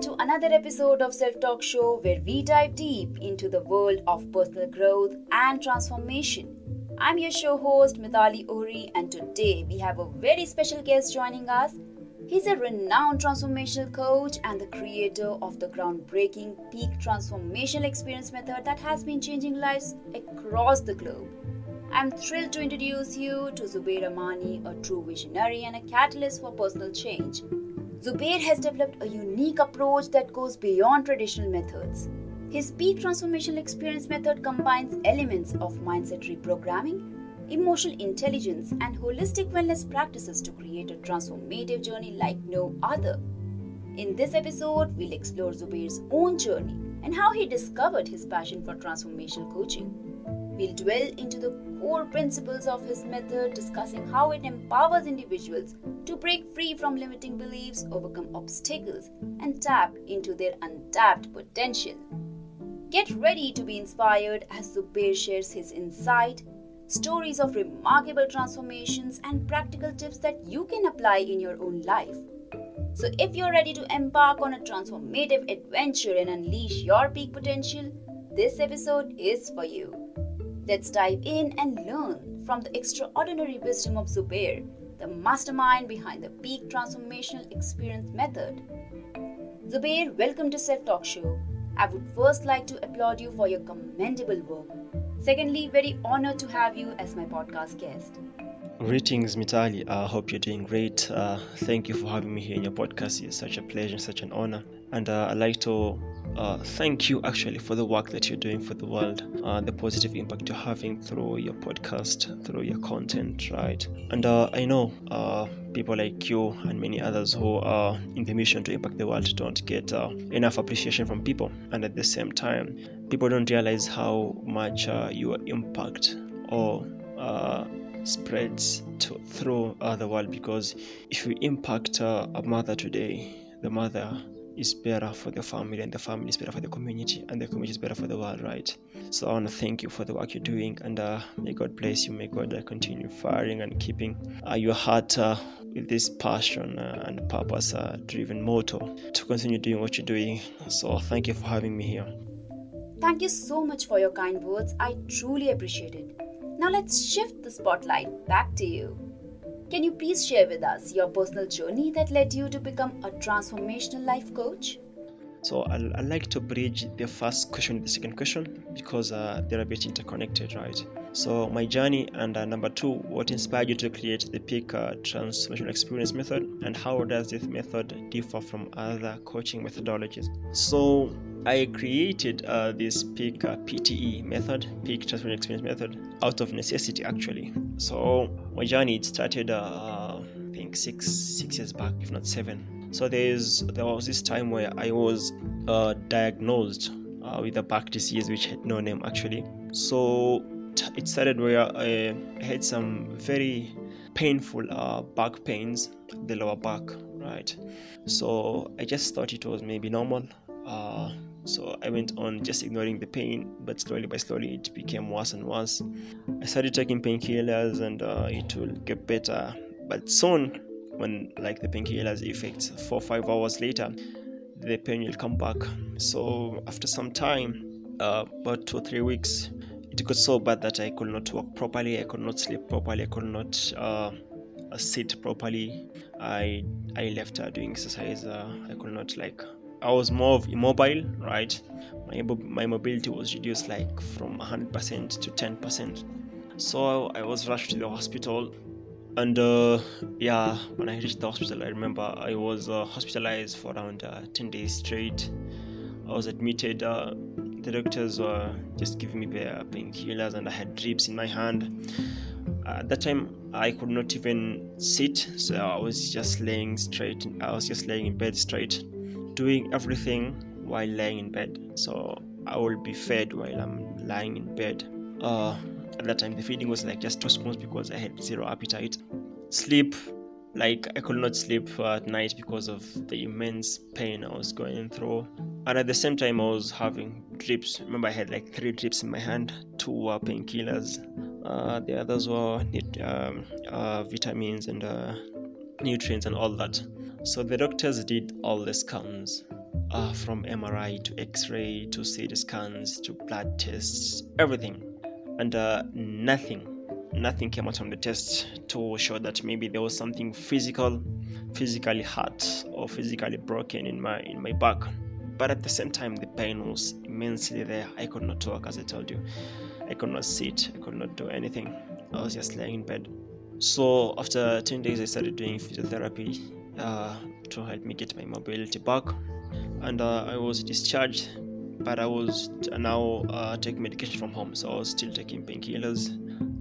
to another episode of Self Talk Show where we dive deep into the world of personal growth and transformation. I'm your show host Meetali Ohri, and today we have a very special guest joining us. He's a renowned transformational coach and the creator of the groundbreaking Peak Transformational Experience method that has been changing lives across the globe. I'm thrilled to introduce you to Zubeir Amani, a true visionary and a catalyst for personal change. Zubeir has developed a unique approach that goes beyond traditional methods. His peak transformational experience method combines elements of mindset reprogramming, emotional intelligence, and holistic wellness practices to create a transformative journey like no other. In this episode, we'll explore Zubeir's own journey and how he discovered his passion for transformational coaching. We'll dwell into the core principles of his method, discussing how it empowers individuals to break free from limiting beliefs, overcome obstacles, and tap into their untapped potential. Get ready to be inspired as Zubeir shares his insight, stories of remarkable transformations, and practical tips that you can apply in your own life. So, if you're ready to embark on a transformative adventure and unleash your peak potential, this episode is for you. Let's dive in and learn from the extraordinary wisdom of Zubeir, the mastermind behind the Peak Transformational Experience Method. Zubeir, welcome to Self Talk Show. I would first like to applaud you for your commendable work. Secondly, very honored to have you as my podcast guest. Greetings, Meetali. I uh, hope you're doing great. Uh, thank you for having me here in your podcast. It's such a pleasure, such an honor. And uh, I'd like to uh, thank you actually for the work that you're doing for the world, uh, the positive impact you're having through your podcast, through your content, right? And uh, I know uh, people like you and many others who are in the mission to impact the world don't get uh, enough appreciation from people, and at the same time, people don't realize how much uh, your impact or spreads to, through the world because if you impact a mother today, the mother is better for the family and the family is better for the community and the community is better for the world right? So i want to thank you for the work you're doing and uh, may god bless you may god uh, continue firing and keeping uh, your heart uh, with this passion uh, and purpose uh, driven motto to continue doing what you're doing. So thank you for having me here. Thank you so much for your kind words. I truly appreciate it now let's shift the spotlight back to you can you please share with us your personal journey that led you to become a transformational life coach? So I, I like to bridge the first question with the second question because uh, they're a bit interconnected, right? So my journey and uh, number two, what inspired you to create the Peak uh, Transformational Experience method, and how does this method differ from other coaching methodologies? So I created uh, this Peak uh, PTE method, Peak Transformational Experience method, out of necessity actually. So my journey it started, uh, I think six six years back, if not seven. So there's there was this time where I was uh, diagnosed uh, with a back disease which had no name actually. So it started where I had some very painful uh, back pains, the lower back, right? So I just thought it was maybe normal. Uh, so I went on just ignoring the pain, but slowly by slowly it became worse and worse. I started taking painkillers and uh, it will get better, but soon, when like the painkillers effects, four five hours later, the pain will come back. So after some time, uh, about two or three weeks, it got so bad that I could not walk properly, I could not sleep properly, I could not uh, sit properly. I I left uh, doing exercise. Uh, I could not like I was more of immobile, right? My my mobility was reduced like from 100% to 10%. So I was rushed to the hospital, and uh, yeah, when I reached the hospital, I remember I was uh, hospitalized for around uh, 10 days straight. I was admitted uh, the doctors were just giving me the painkillers and I had drips in my hand. At that time, I could not even sit, so I was just laying straight. I was just laying in bed straight, doing everything while laying in bed. So I will be fed while I'm lying in bed. Uh, at that time, the feeding was like just two spoons because I had zero appetite. Sleep like I could not sleep at night because of the immense pain I was going through. And at the same time, I was having drips. Remember, I had like three drips in my hand. Two were painkillers. Uh, the others were um, uh, vitamins and uh, nutrients and all that. So the doctors did all the scans uh, from MRI to X-ray to CT scans to blood tests, everything, and uh, nothing, nothing came out from the test to show that maybe there was something physical, physically hurt or physically broken in my in my back. But at the same time, the pain was immensely there. I could not talk, as I told you. I could not sit. I could not do anything. I was just laying in bed. So after 10 days, I started doing physiotherapy uh, to help me get my mobility back, and uh, I was discharged. But I was now uh, taking medication from home, so I was still taking painkillers,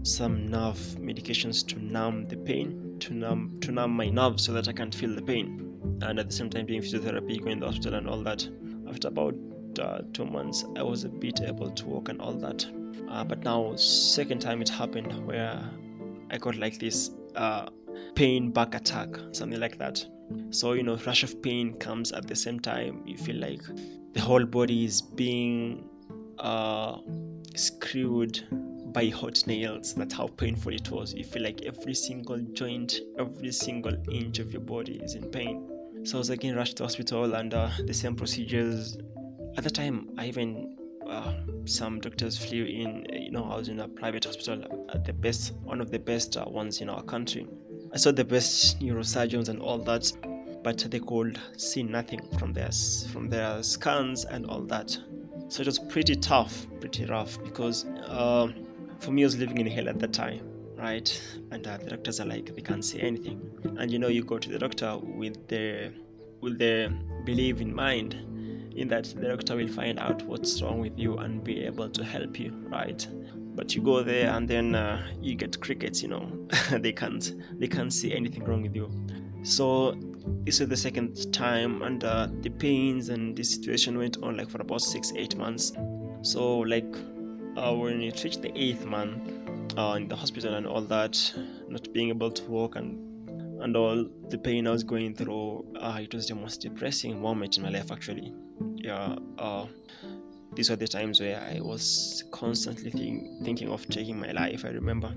some nerve medications to numb the pain, to numb to numb my nerves so that I can't feel the pain, and at the same time doing physiotherapy, going to the hospital and all that. After about uh, two months, I was a bit able to walk and all that. Uh, but now, second time it happened where I got like this uh, pain back attack, something like that. So, you know, rush of pain comes at the same time. You feel like the whole body is being uh, screwed by hot nails. That's how painful it was. You feel like every single joint, every single inch of your body is in pain. So I was again rushed to hospital uh, the same procedures. At the time, I even uh, some doctors flew in. You know, I was in a private hospital, at the best, one of the best uh, ones in our country. I saw the best neurosurgeons and all that, but they could see nothing from their from their scans and all that. So it was pretty tough, pretty rough because uh, for me, I was living in hell at that time, right? And uh, the doctors are like, they can't see anything, and you know, you go to the doctor with the with the belief in mind in that the doctor will find out what's wrong with you and be able to help you right? But you go there and then uh, you get crickets you know. They can't they can't see anything wrong with you. So this was the second time and uh, the pains and the situation went on like for about six eight months. So like uh, when it reached the eighth month uh, in the hospital and all that not being able to walk and and all the pain I was going through, uh, it was the most depressing moment in my life actually. Yeah, uh, these were the times where I was constantly think, thinking of taking my life. I remember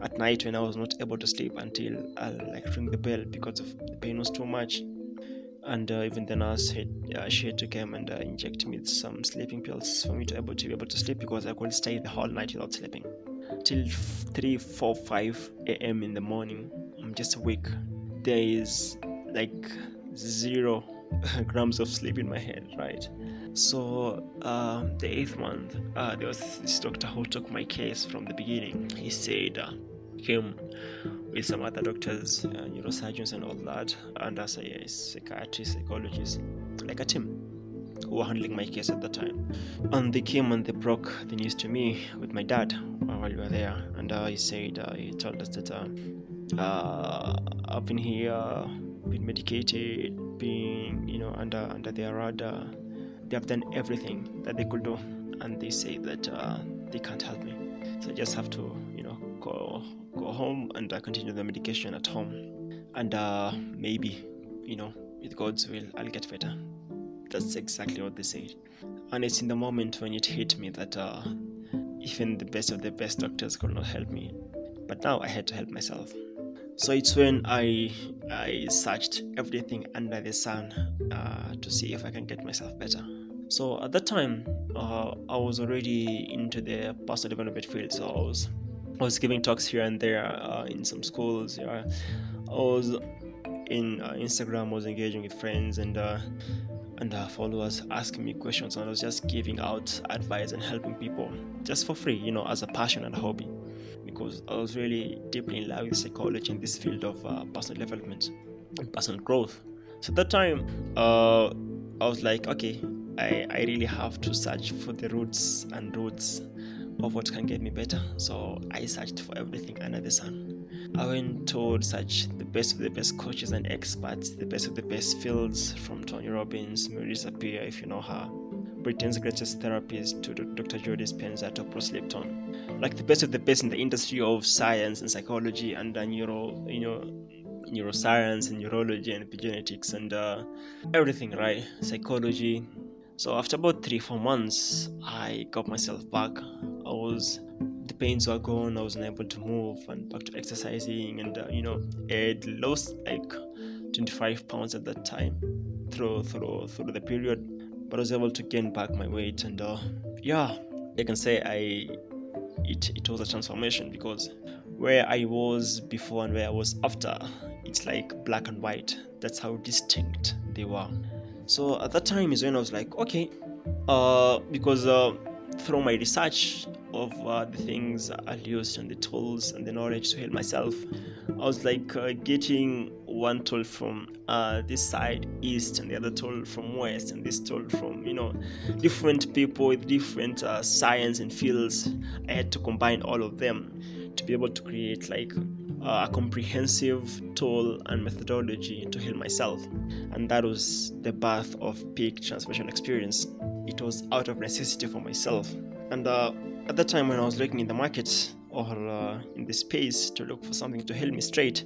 at night when I was not able to sleep until I like ring the bell because of the pain was too much. And uh, even the nurse had uh, she had to come and uh, inject me with some sleeping pills for me to able to be able to sleep because I couldn't stay the whole night without sleeping. Till 3, 4, 5 a.m. in the morning, I'm just awake. There is like zero grams of sleep in my head, right? So, uh, the eighth month, uh, there was this doctor who took my case from the beginning. He said, uh, him with some other doctors, uh, neurosurgeons, and all that, and as a psychiatrist, psychologist, like a team who were handling my case at the time. And they came and they broke the news to me with my dad while we were there, and uh, he said, uh, he told us that uh, I've been here, been medicated, being you know under under their radar. They have done everything that they could do, and they say that uh, they can't help me. So I just have to you know go go home and uh, continue the medication at home, and uh, maybe you know with God's will I'll get better. That's exactly what they said, and it's in the moment when it hit me that uh, even the best of the best doctors could not help me. But now I had to help myself so it's when i i searched everything under the sun uh, to see if i can get myself better. So at that time uh, i was already into the personal development field. So i was i was giving talks here and there uh, in some schools yeah. I was in uh, instagram was engaging with friends and uh, and uh, followers asking me questions and i was just giving out advice and helping people just for free you know as a passion and a hobby because I was really deeply in love with psychology in this field of uh, personal development and personal growth. So at that time, uh, I was like, okay, I, I really have to search for the roots and roots of what can get me better. So I searched for everything under the sun. I went to search the best of the best coaches and experts, the best of the best fields from Tony Robbins, Marisa Peer, if you know her, Britain's greatest therapist to Dr. Joe Dispenza to Bruce Lipton. Like the best of the best in the industry of science and psychology and uh, neuro, you know, neuroscience and neurology and epigenetics and uh, everything, right? Psychology. So after about three, four months, I got myself back. I was the pains were gone. I was unable to move and back to exercising, and uh, you know, I had lost like 25 pounds at that time through through through the period but I was able to gain back my weight, and uh, yeah, I can say I it it was a transformation because where I was before and where I was after, it's like black and white. That's how distinct they were. So at that time is when I was like, okay, uh, because uh, through my research of uh, the things I used and the tools and the knowledge to help myself, I was like uh, getting one tool from uh, this side east and the other tool from west and this tool from you know different people with different uh, science and fields. I had to combine all of them to be able to create like uh, a comprehensive tool and methodology to heal myself. And that was the birth of peak transformation experience. It was out of necessity for myself. And uh, at that time when i was looking in the market or uh, in the space to look for something to help me straight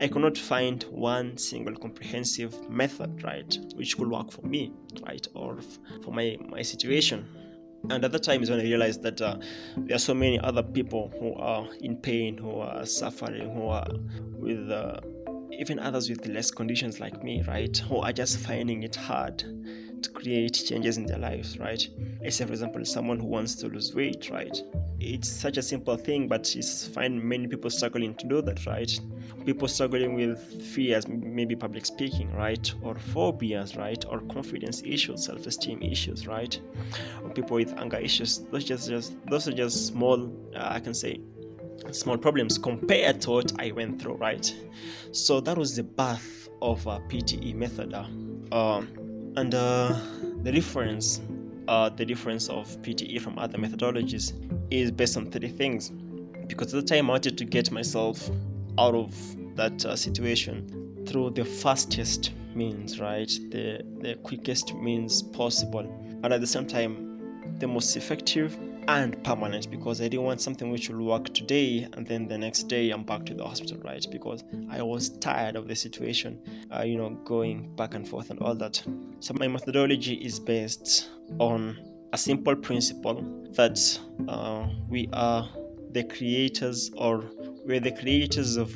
i could not find one single comprehensive method right which could work for me right or f- for my my situation and at that time is when I realized that uh, there are so many other people who are in pain, who are suffering, who are with uh, even others with less conditions like me, right? Who are just finding it hard to create changes in their lives, right? I say, for example, someone who wants to lose weight, right? It's such a simple thing, but it's find many people struggling to do that, right? People struggling with fears, maybe public speaking, right? Or phobias, right? Or confidence issues, self-esteem issues, right? Or people with anger issues. Those just, just those are just small, uh, I can say, small problems compared to what I went through, right? So that was the birth of a PTE method. Uh, um, and uh, the difference, uh, the difference of PTE from other methodologies is based on three things. Because at the time I wanted to get myself out of that uh, situation through the fastest means, right? The the quickest means possible, and at the same time, the most effective and permanent because I didn't want something which will work today and then the next day I'm back to the hospital, right? Because I was tired of the situation, uh, you know, going back and forth and all that. So my methodology is based on a simple principle that uh, we are the creators or we're the creators of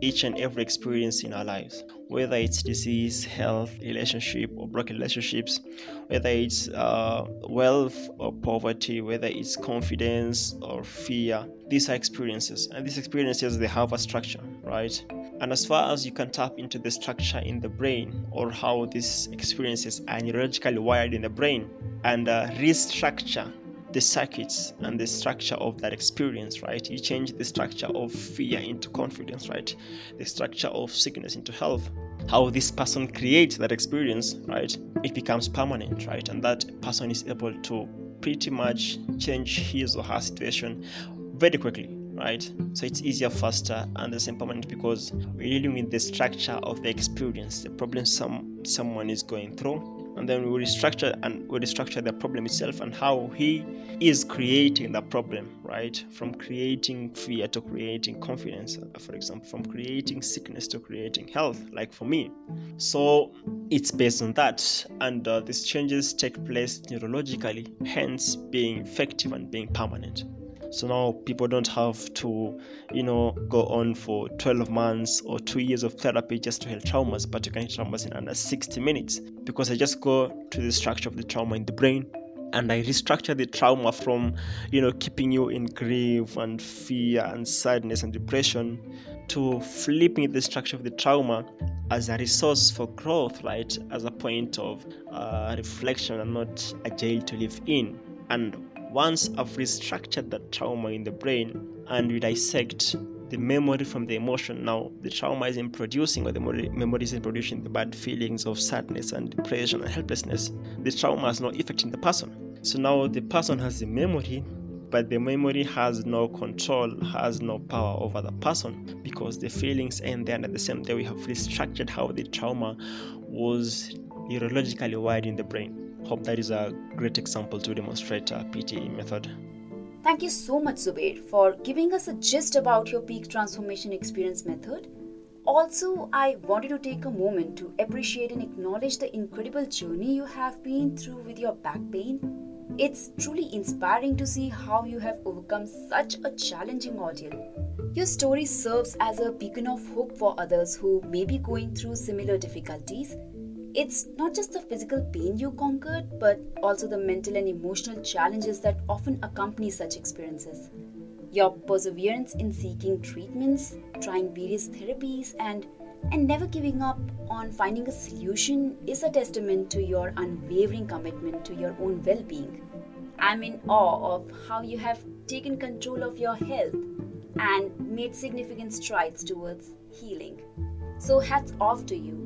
each and every experience in our lives, whether it's disease, health, relationship, or broken relationships, whether it's uh, wealth or poverty, whether it's confidence or fear. These are experiences, and these experiences they have a structure, right? And as far as you can tap into the structure in the brain or how these experiences are neurologically wired in the brain and uh, restructure the circuits and the structure of that experience, right? You change the structure of fear into confidence, right? The structure of sickness into health. How this person creates that experience, right? It becomes permanent, right? And that person is able to pretty much change his or her situation very quickly, right? So it's easier, faster, and the same permanent because we're dealing with the structure of the experience, the problem some someone is going through, and then we restructure and we restructure the problem itself and how he is creating the problem right? From creating fear to creating confidence for example from creating sickness to creating health like for me. So it's based on that. And uh, these changes take place neurologically hence being effective and being permanent so now people don't have to you know go on for 12 months or two years of therapy just to heal traumas but you can heal traumas in under 60 minutes because i just go to the structure of the trauma in the brain and I restructure the trauma from, you know, keeping you in grief and fear and sadness and depression to flipping the structure of the trauma as a resource for growth, right? As a point of uh, reflection and not a jail to live in. And once I've restructured that trauma in the brain and we dissect the memory from the emotion, now the trauma isn't producing or the memory isn't producing the bad feelings of sadness and depression and helplessness. The trauma has no effect in the person. So now the person has the memory, but the memory has no control, has no power over the person because the feelings end there. And at the same time, we have restructured how the trauma was neurologically wired in the brain. Hope that is a great example to demonstrate a PTE method. Thank you so much, Zubeir, for giving us a gist about your peak transformation experience method. Also, I wanted to take a moment to appreciate and acknowledge the incredible journey you have been through with your back pain. It's truly inspiring to see how you have overcome such a challenging ordeal. Your story serves as a beacon of hope for others who may be going through similar difficulties It's not just the physical pain you conquered, but also the mental and emotional challenges that often accompany such experiences. Your perseverance in seeking treatments, trying various therapies, and and never giving up on finding a solution is a testament to your unwavering commitment to your own well being. I'm in awe of how you have taken control of your health and made significant strides towards healing. So, hats off to you.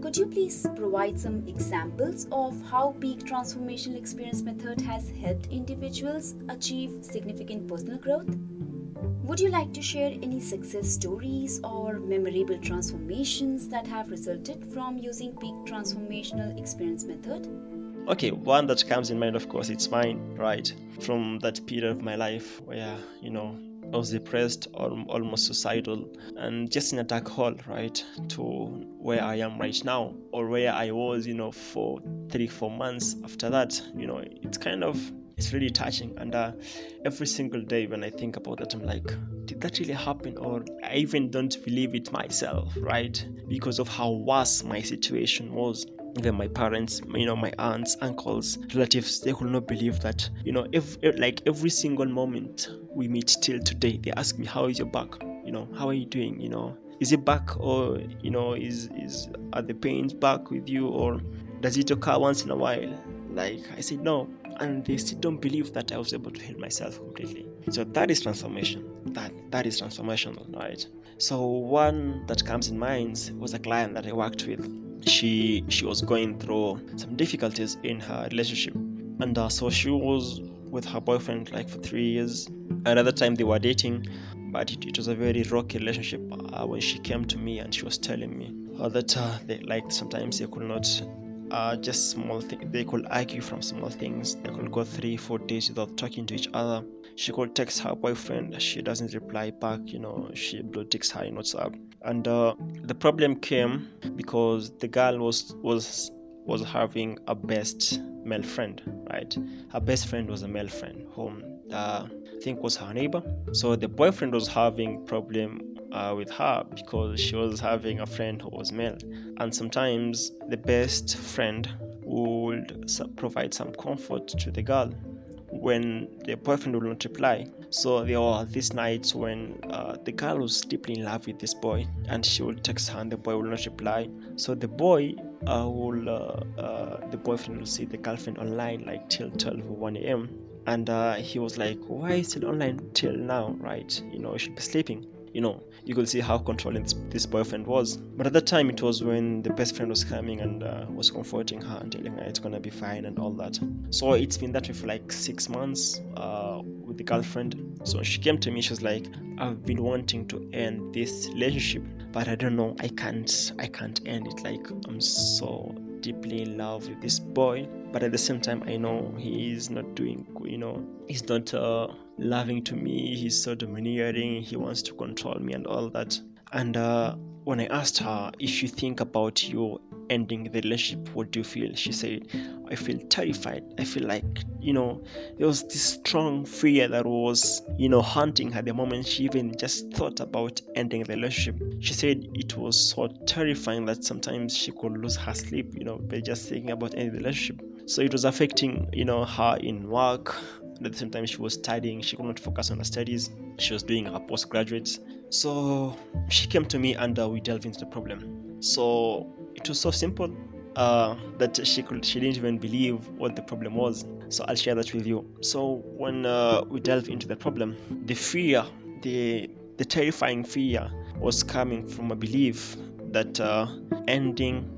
Could you please provide some examples of how peak transformational experience method has helped individuals achieve significant personal growth? Would you like to share any success stories or memorable transformations that have resulted from using peak transformational experience method? Okay, one that comes in mind, of course, it's mine, right? From that period of my life where, you know, I was depressed or almost suicidal and just in a dark hole, right? To where I am right now or where I was, you know, for three, four months after that, you know, it's kind of it's really touching. And uh, every single day when i think about that i'm like did that really happen? Or i even don't believe it myself right? Because of how worse my situation was. Even my parents you know my aunts uncles relatives they could not believe that you know if like every single moment we meet till today they ask me how is your back? You know how are you doing? You know is it back or you know is is are the pains back with you or does it occur once in a while like i said no and they still don't believe that I was able to heal myself completely. So that is transformation. That that is transformational, right? So one that comes in mind was a client that I worked with. She she was going through some difficulties in her relationship, and uh, so she was with her boyfriend like for three years. Another time they were dating, but it, it was a very rocky relationship. Uh, when she came to me and she was telling me uh, that uh, they like sometimes they could not uh, just small things. They could argue from small things. They could go three, four days without talking to each other. She could text her boyfriend. She doesn't reply back. You know, she blue ticks her in WhatsApp. And uh, the problem came because the girl was was was having a best male friend, right? Her best friend was a male friend whom uh, I think was her neighbor. So the boyfriend was having problem uh, with her because she was having a friend who was male, and sometimes the best friend would provide some comfort to the girl when the boyfriend would not reply. So there were these nights when uh, the girl was deeply in love with this boy, and she would text her, and the boy will not reply. So the boy uh, will, uh, uh, the boyfriend will see the girlfriend online like till 12 or 1 a.m. And uh, he was like, "Why is still online till now? Right? You know, you should be sleeping." You know you could see how controlling this, this, boyfriend was. But at that time it was when the best friend was coming and uh, was comforting her and telling her it's gonna be fine and all that. So it's been that way for like six months uh, with the girlfriend. So she came to me she was like i've been wanting to end this relationship but i don't know i can't i can't end it. Like i'm so deeply in love with this boy but at the same time i know he is not doing you know he's not uh, loving to me he's so domineering he wants to control me and all that. And uh, when i asked her if you think about you ending the relationship what do you feel? She said i feel terrified. I feel like you know there was this strong fear that was you know haunting her the moment she even just thought about ending the relationship. She said it was so terrifying that sometimes she could lose her sleep you know by just thinking about ending the relationship. So it was affecting you know her in work and at the same time she was studying. She could not focus on her studies. She was doing her postgraduates. So she came to me and uh, we delved into the problem. So it was so simple uh, that she could she didn't even believe what the problem was. So i'll share that with you. So when uh, we delve into the problem the fear the the terrifying fear was coming from a belief that uh, ending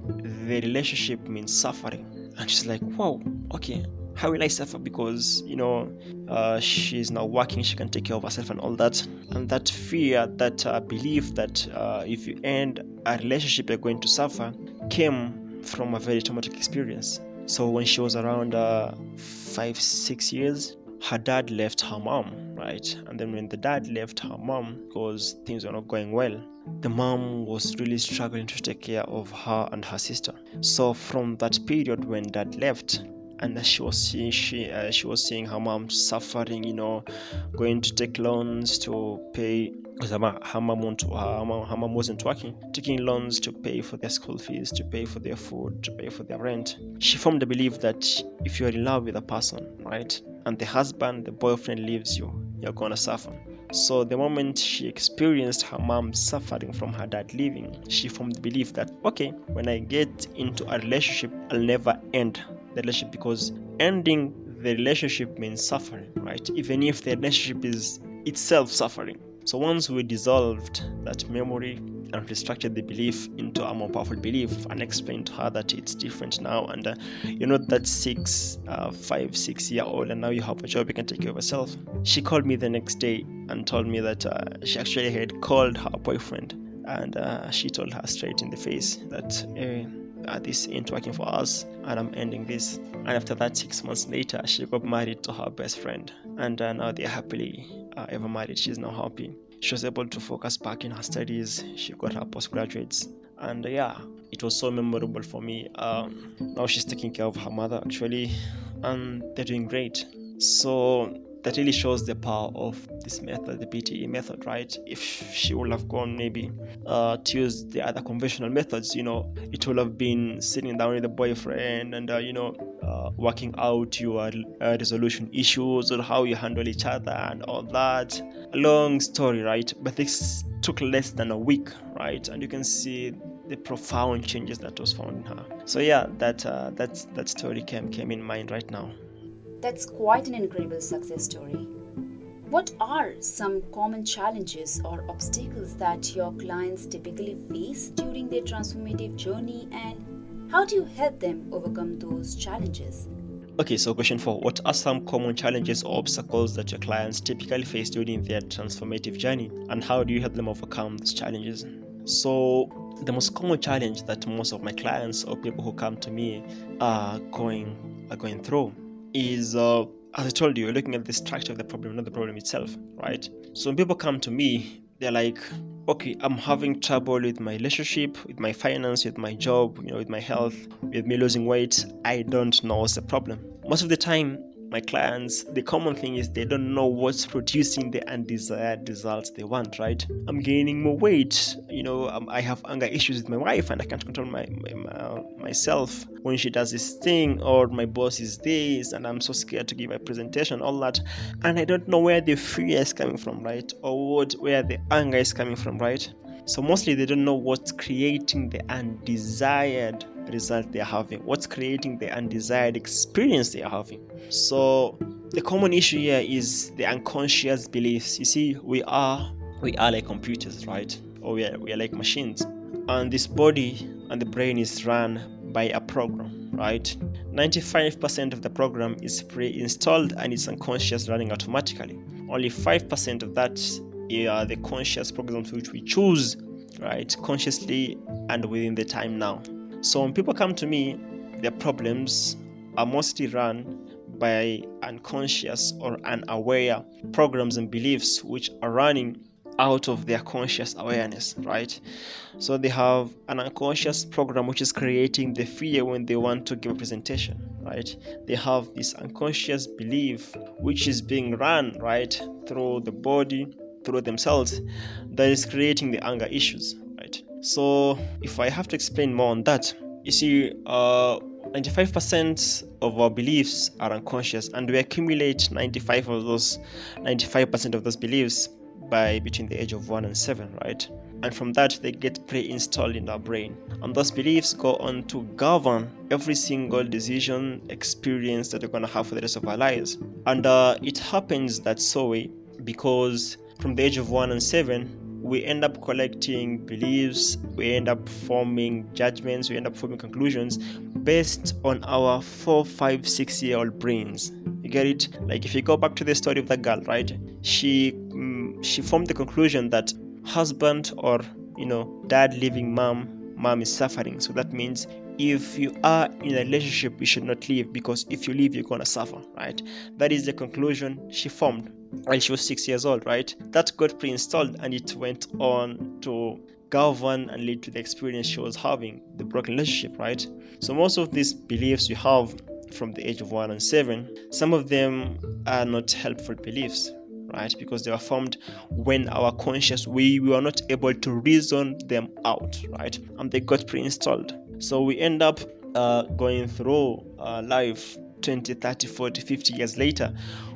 the relationship means suffering. And she's like wow okay how will I suffer because you know uh, she's now working, she can take care of herself and all that, and that fear, that uh, belief that uh, if you end a relationship, you're going to suffer, came from a very traumatic experience. So when she was around uh, five, six years, her dad left her mom, right? And then when the dad left her mom because things were not going well, the mom was really struggling to take care of her and her sister. So from that period when dad left, and she was seeing she uh, she was seeing her mom suffering you know going to take loans to pay because her mom, her, mom, her mom wasn't working, taking loans to pay for their school fees, to pay for their food, to pay for their rent. She formed the belief that if you're in love with a person, right, and the husband, the boyfriend leaves you, you're gonna suffer. So the moment she experienced her mom suffering from her dad leaving, she formed the belief that okay, when I get into a relationship, I'll never end the relationship because ending the relationship means suffering, right? Even if the relationship is itself suffering. So once we dissolved that memory and restructured the belief into a more powerful belief and explained to her that it's different now and uh, you know that six, uh, five, six year old and now you have a job, you can take care of yourself. She called me the next day and told me that uh, she actually had called her boyfriend and uh, she told her straight in the face that hey, uh, this ain't working for us and I'm ending this. And after that, six months later, she got married to her best friend and uh, now they're happily uh, ever married. She's now happy. She was able to focus back in her studies. She got her postgraduates and yeah, it was so memorable for me. Um, now she's taking care of her mother actually and they're doing great. So that really shows the power of this method, the PTE method, right? If she would have gone maybe uh, to use the other conventional methods, you know, it would have been sitting down with the boyfriend and, uh, you know, uh, working out your uh, resolution issues or how you handle each other and all that. A long story, right? But this took less than a week, right? And you can see the profound changes that was found in her. So yeah, that uh, that that story came came in mind right now. That's quite an incredible success story. What are some common challenges or obstacles that your clients typically face during their transformative journey and how do you help them overcome those challenges? Okay, so question four What are some common challenges or obstacles that your clients typically face during their transformative journey and how do you help them overcome those challenges? So, the most common challenge that most of my clients or people who come to me are going are going through is uh, as I told you, you're looking at the structure of the problem, not the problem itself, right? So when people come to me, they're like, okay, I'm having trouble with my relationship, with my finance, with my job, you know, with my health, with me losing weight. I don't know what's the problem. Most of the time, my clients, the common thing is they don't know what's producing the undesired results they want, right? I'm gaining more weight, you know, um, I have anger issues with my wife and I can't control my, my myself when she does this thing, or my boss is this, and I'm so scared to give a presentation, all that, and I don't know where the fear is coming from, right? Or what, where the anger is coming from, right? So mostly they don't know what's creating the undesired result they are having, what's creating the undesired experience they are having. So the common issue here is the unconscious beliefs. You see, we are we are like computers, right? Or we are, we are like machines. And this body and the brain is run by a program, right? 95% of the program is pre-installed and it's unconscious running automatically. Only 5% of that are the conscious programs which we choose, right, consciously and within the time now. So when people come to me, their problems are mostly run by unconscious or unaware programs and beliefs which are running out of their conscious awareness, right? So they have an unconscious program which is creating the fear when they want to give a presentation, right? They have this unconscious belief which is being run, right, through the body, through themselves, that is creating the anger issues, right? So if I have to explain more on that, you see, uh, 95% of our beliefs are unconscious, and we accumulate 95 of those 95% of those beliefs by between the age of 1 and 7, right? And from that, they get pre installed in our brain. And those beliefs go on to govern every single decision, experience that we're going to have for the rest of our lives. And uh, it happens that so way because from the age of 1 and 7, we end up collecting beliefs, we end up forming judgments, we end up forming conclusions based on our four, five, six year old brains. You get it? Like if you go back to the story of that girl, right? She um, she formed the conclusion that husband or you know dad leaving mom, mom is suffering. So that means if you are in a relationship, you should not leave because if you leave, you're gonna suffer, right? That is the conclusion she formed when she was six years old, right? That got pre installed and it went on to govern and lead to the experience she was having, the broken relationship, right? So, most of these beliefs you have from the age of one and seven, some of them are not helpful beliefs, right? Because they were formed when our conscious we, we were not able to reason them out, right? And they got pre-installed. So we end up uh, going through uh, life 20, 30, 40, 50 years later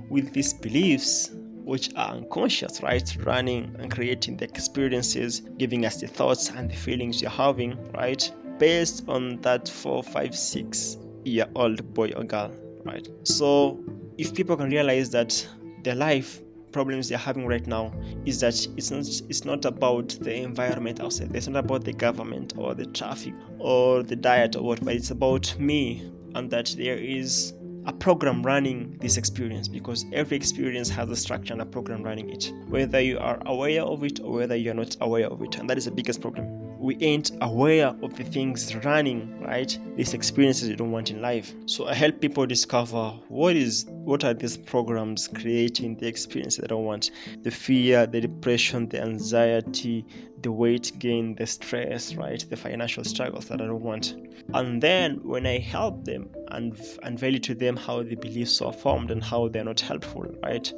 with these beliefs which are unconscious, right? Running and creating the experiences, giving us the thoughts and the feelings you're having, right? Based on that four, five, six year old boy or girl, right? So if people can realize that their life problems they're having right now is that it's not it's not about the environment outside. It's not about the government or the traffic or the diet or what, but it's about me and that there is a program running this experience because every experience has a structure and a program running it, whether you are aware of it or whether you are not aware of it, and that is the biggest problem we ain't aware of the things running right? These experiences you don't want in life. So i help people discover what is what are these programs creating the experience they don't want? The fear the depression the anxiety the weight gain the stress right? The financial struggles that i don't want. And then when i help them and unveil to them how the beliefs are formed and how they're not helpful right?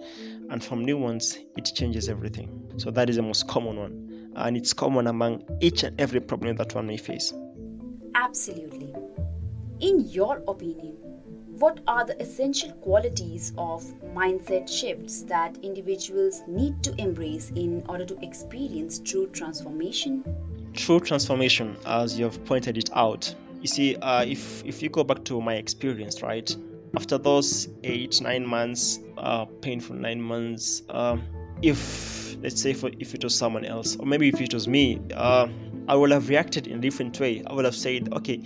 And from new ones it changes everything. So that is the most common one and it's common among each and every problem that one may face. Absolutely. In your opinion, what are the essential qualities of mindset shifts that individuals need to embrace in order to experience true transformation? True transformation, as you've pointed it out. You see, uh, if if you go back to my experience, right, after those eight nine months, uh, painful nine months, uh, if let's say for if it was someone else or maybe if it was me uh, i would have reacted in a different way. I would have said okay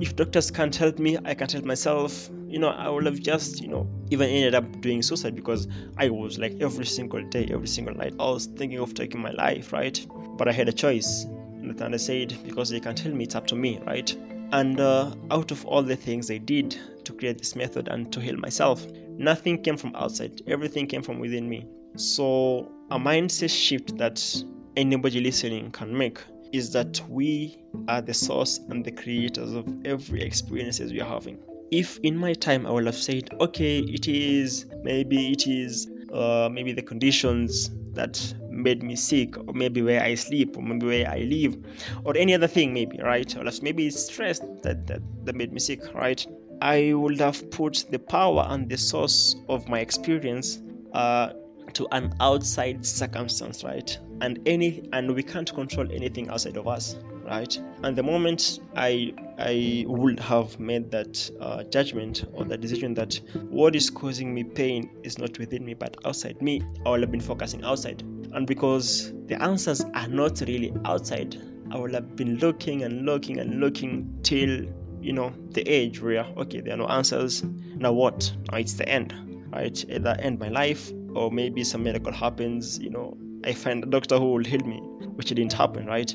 if doctors can't help me i can't help myself. You know i would have just you know even ended up doing suicide because i was like every single day every single night i was thinking of taking my life right? But i had a choice. And i said because they can't help me it's up to me right? And uh, out of all the things i did to create this method and to heal myself nothing came from outside. Everything came from within me. So, a mindset shift that anybody listening can make is that we are the source and the creators of every experiences we are having. If in my time I would have said, okay, it is maybe it is uh, maybe the conditions that made me sick, or maybe where I sleep, or maybe where I live, or any other thing, maybe right, or maybe it's stress that, that that made me sick, right? I would have put the power and the source of my experience uh, to an outside circumstance right? And any and we can't control anything outside of us right? And the moment i i would have made that uh, judgment or the decision that what is causing me pain is not within me but outside me i would have been focusing outside. And because the answers are not really outside i would have been looking and looking and looking till you know the age where okay there are no answers. Now what? Now it's the end right? Either end my life or maybe some miracle happens you know i find a doctor who will heal me which didn't happen right?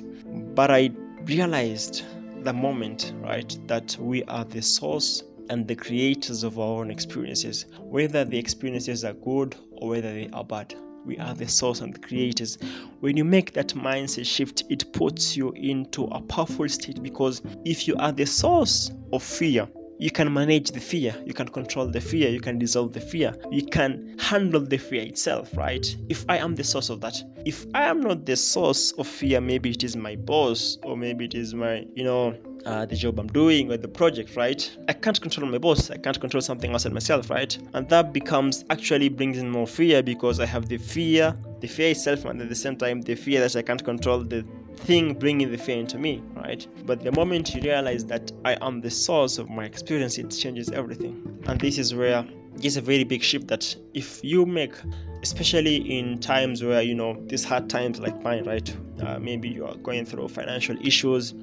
But i realized the moment right that we are the source and the creators of our own experiences. Whether the experiences are good or whether they are bad we are the source and the creators. When you make that mindset shift it puts you into a powerful state because if you are the source of fear you can manage the fear you can control the fear you can dissolve the fear you can handle the fear itself right if i am the source of that if i am not the source of fear maybe it is my boss or maybe it is my you know uh, the job I'm doing or the project, right? I can't control my boss. I can't control something outside myself, right? And that becomes actually brings in more fear because I have the fear, the fear itself, and at the same time the fear that I can't control the thing bringing the fear into me, right? But the moment you realize that I am the source of my experience, it changes everything. And this is where it's a very big shift that if you make, especially in times where you know these hard times like mine, right? Uh, maybe you are going through financial issues,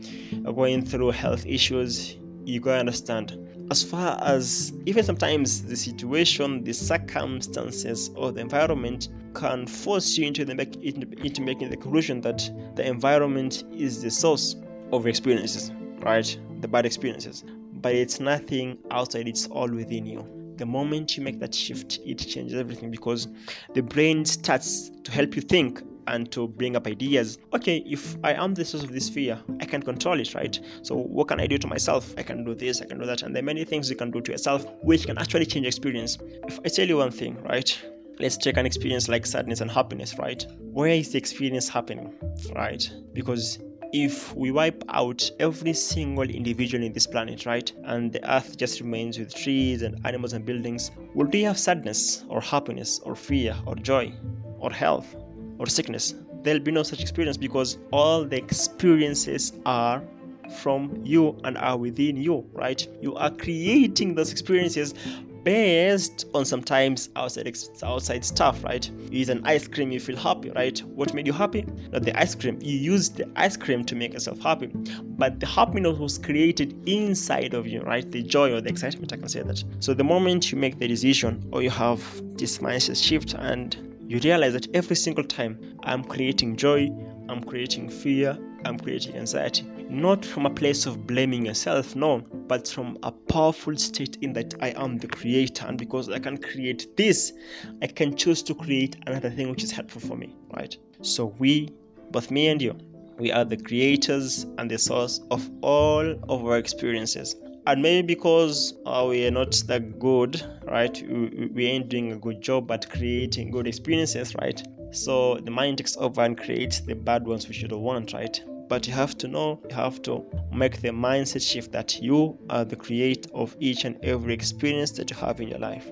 going through health issues. You gotta understand as far as even sometimes the situation, the circumstances, or the environment can force you into, the, into making the conclusion that the environment is the source of experiences, right? The bad experiences. But it's nothing outside, it's all within you the moment you make that shift it changes everything because the brain starts to help you think and to bring up ideas. Okay, if I am the source of this fear, I can control it, right? So what can I do to myself? I can do this, I can do that, and there are many things you can do to yourself which can actually change experience. If I tell you one thing, right? Let's take an experience like sadness and happiness, right? Where is the experience happening, right? Because if we wipe out every single individual in this planet, right, and the earth just remains with trees and animals and buildings, will we have sadness or happiness or fear or joy or health or sickness? There'll be no such experience because all the experiences are from you and are within you, right? You are creating those experiences based on sometimes outside outside stuff, right? You use an ice cream, you feel happy, right? What made you happy? Not the ice cream. You use the ice cream to make yourself happy, but the happiness was created inside of you, right? The joy or the excitement, I can say that. So the moment you make the decision or you have this mindset shift and you realize that every single time I'm creating joy, I'm creating fear, I'm creating anxiety. Not from a place of blaming yourself, no, but from a powerful state in that I am the creator, and because I can create this, I can choose to create another thing which is helpful for me, right? So, we, both me and you, we are the creators and the source of all of our experiences and maybe because uh, we are not that good right? We, we ain't doing a good job at creating good experiences right? So the mind takes over and creates the bad ones we should want right? But you have to know you have to make the mindset shift that you are the creator of each and every experience that you have in your life.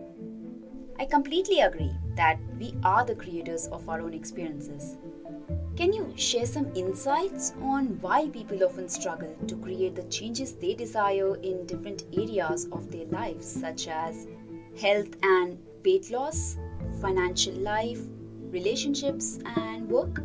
I completely agree that we are the creators of our own experiences can you share some insights on why people often struggle to create the changes they desire in different areas of their lives, such as health and weight loss, financial life, relationships, and work?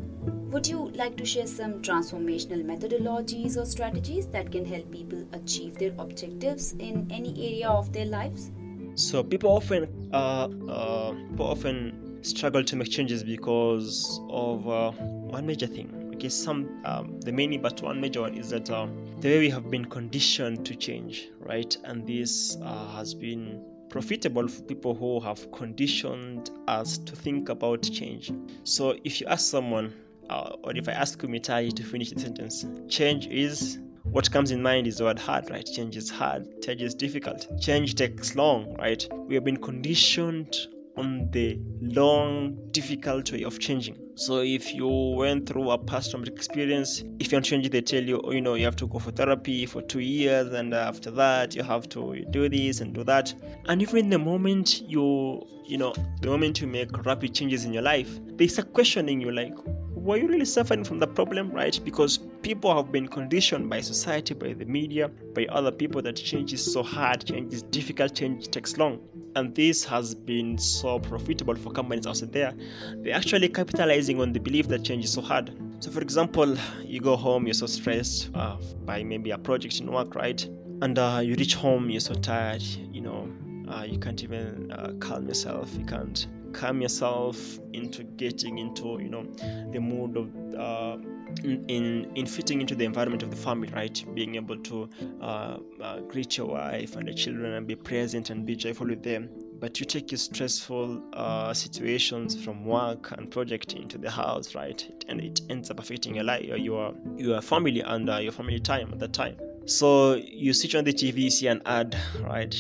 Would you like to share some transformational methodologies or strategies that can help people achieve their objectives in any area of their lives? So people often uh, uh, people often struggle to make changes because of uh, one major thing. Okay, some um, the many, but one major one is that uh, the way we have been conditioned to change, right? And this uh, has been profitable for people who have conditioned us to think about change. So if you ask someone, uh, or if I ask Kumitai to finish the sentence, change is what comes in mind is the word hard, right? Change is hard, change is difficult, change takes long, right? We have been conditioned on the long, difficult way of changing. So if you went through a past traumatic experience, if you want to change, they tell you, oh, you know, you have to go for therapy for two years, and after that, you have to do this and do that. And even the moment you, you know, the moment you make rapid changes in your life, they start questioning you, like, were you really suffering from the problem, right? Because people have been conditioned by society, by the media, by other people that change is so hard, change is difficult, change takes long. And this has been so profitable for companies out there. They're actually capitalizing on the belief that change is so hard. So, for example, you go home, you're so stressed uh, by maybe a project in work, right? And uh, you reach home, you're so tired, you know, uh, you can't even uh, calm yourself, you can't calm yourself into getting into you know the mood of uh, in in fitting into the environment of the family right? Being able to uh, uh, greet your wife and the children and be present and be joyful with them. But you take your stressful uh, situations from work and project into the house right? And it ends up affecting your life your your family and uh, your family time at that time. So you switch on the tv see an ad right?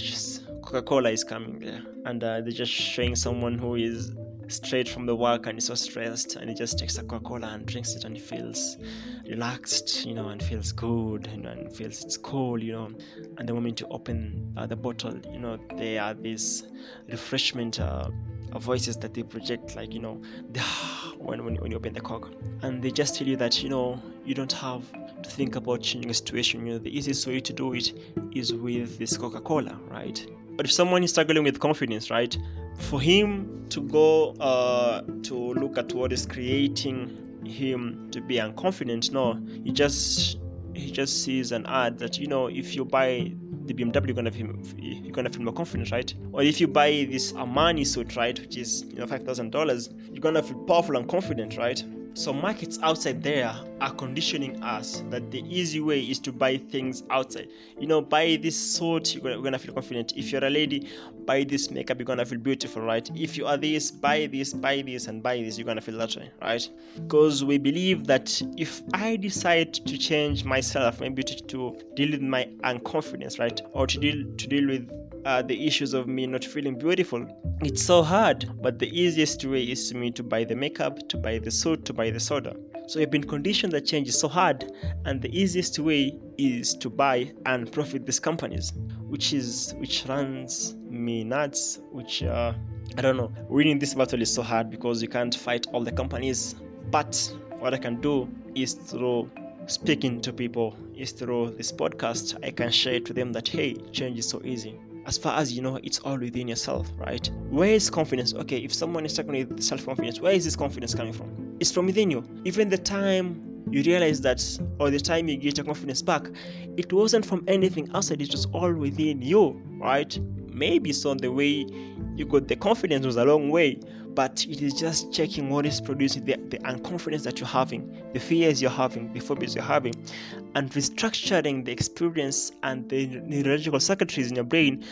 Coca-Cola is coming there, and uh, they're just showing someone who is straight from the work and is so stressed, and he just takes a Coca-Cola and drinks it, and he feels relaxed, you know, and feels good, know, and feels it's cool, you know. And the moment you open uh, the bottle, you know, there are these refreshment. Uh, voices that they project like you know when, when, when you open the coke and they just tell you that you know you don't have to think about changing a situation you know the easiest way to do it is with this coca-cola right but if someone is struggling with confidence, right, for him to go uh, to look at what is creating him to be unconfident, no, he just he just sees an ad that you know if you buy the BMW, you're gonna feel you're gonna feel more confident, right? Or if you buy this Armani suit, right, which is you know five thousand dollars, you're gonna feel powerful and confident, right? So markets outside there are conditioning us that the easy way is to buy things outside. You know buy this suit you're gonna, you're gonna feel confident. If you're a lady buy this makeup you're gonna feel beautiful right? If you are this buy this buy this and buy this you're gonna feel that way right? Because we believe that if i decide to change myself maybe to, to deal with my unconfidence right? Or to deal to deal with uh, the issues of me not feeling beautiful. It's so hard, but the easiest way is to me to buy the makeup, to buy the suit, to buy the soda. So I've been conditioned that change is so hard, and the easiest way is to buy and profit these companies, which is which runs me nuts. Which uh, I don't know. Winning this battle is so hard because you can't fight all the companies. But what I can do is through speaking to people is through this podcast i can share to them that hey change is so easy as far as you know it's all within yourself right? Where is confidence? Okay if someone is talking with self-confidence where is this confidence coming from? It's from within you. Even the time you realize that or the time you get your confidence back it wasn't from anything outside it was all within you right? Maybe so the way you got the confidence was a long way but it is just checking what is producing the, the unconfidence that you're having, the fears you're having, the phobias you're having, and restructuring the experience and the neurological circuitries in your brain